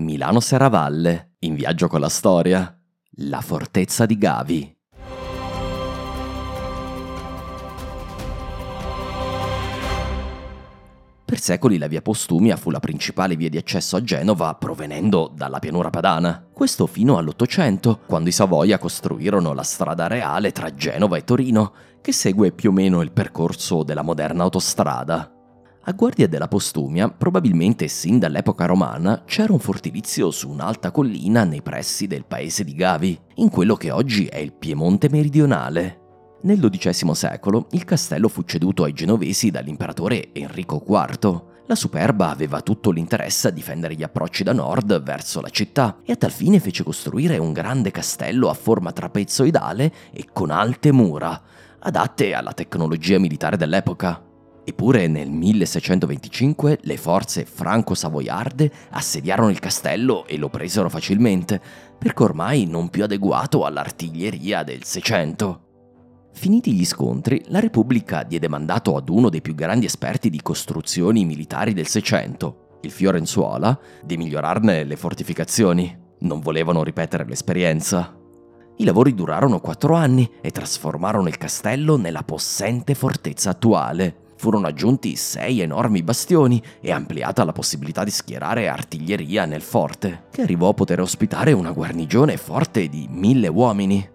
Milano Serravalle, in viaggio con la storia, la fortezza di Gavi. Per secoli la via Postumia fu la principale via di accesso a Genova provenendo dalla pianura padana. Questo fino all'Ottocento, quando i Savoia costruirono la strada reale tra Genova e Torino, che segue più o meno il percorso della moderna autostrada. A guardia della Postumia, probabilmente sin dall'epoca romana, c'era un fortilizio su un'alta collina nei pressi del paese di Gavi, in quello che oggi è il Piemonte meridionale. Nel XII secolo il castello fu ceduto ai genovesi dall'imperatore Enrico IV. La Superba aveva tutto l'interesse a difendere gli approcci da nord verso la città e a tal fine fece costruire un grande castello a forma trapezoidale e con alte mura, adatte alla tecnologia militare dell'epoca. Eppure nel 1625 le forze franco-savoiarde assediarono il castello e lo presero facilmente, perché ormai non più adeguato all'artiglieria del Seicento. Finiti gli scontri, la Repubblica diede mandato ad uno dei più grandi esperti di costruzioni militari del Seicento, il Fiorenzuola, di migliorarne le fortificazioni. Non volevano ripetere l'esperienza. I lavori durarono quattro anni e trasformarono il castello nella possente fortezza attuale, furono aggiunti sei enormi bastioni e ampliata la possibilità di schierare artiglieria nel forte, che arrivò a poter ospitare una guarnigione forte di mille uomini.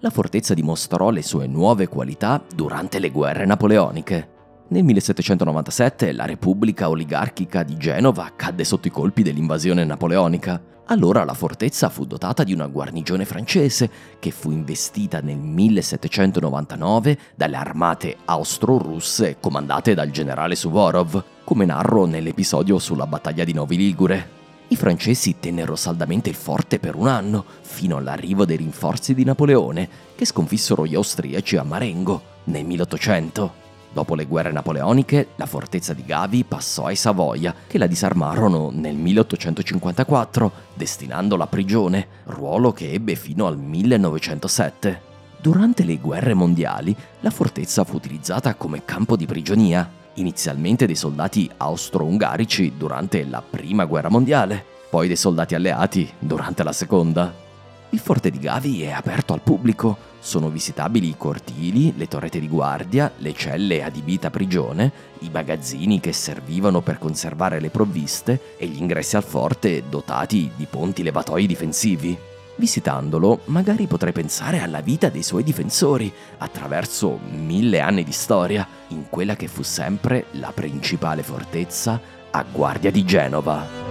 La fortezza dimostrò le sue nuove qualità durante le guerre napoleoniche. Nel 1797 la Repubblica oligarchica di Genova cadde sotto i colpi dell'invasione napoleonica allora la fortezza fu dotata di una guarnigione francese che fu investita nel 1799 dalle armate austro-russe comandate dal generale Suvorov, come narro nell'episodio sulla battaglia di Novi Ligure. I francesi tennero saldamente il forte per un anno, fino all'arrivo dei rinforzi di Napoleone, che sconfissero gli austriaci a Marengo nel 1800. Dopo le guerre napoleoniche, la fortezza di Gavi passò ai Savoia, che la disarmarono nel 1854, destinandola a prigione, ruolo che ebbe fino al 1907. Durante le guerre mondiali, la fortezza fu utilizzata come campo di prigionia, inizialmente dei soldati austro-ungarici durante la Prima Guerra Mondiale, poi dei soldati alleati durante la Seconda. Il forte di Gavi è aperto al pubblico, sono visitabili i cortili, le torrette di guardia, le celle adibite a prigione, i magazzini che servivano per conservare le provviste e gli ingressi al forte dotati di ponti levatoi difensivi. Visitandolo, magari potrei pensare alla vita dei suoi difensori attraverso mille anni di storia in quella che fu sempre la principale fortezza a guardia di Genova.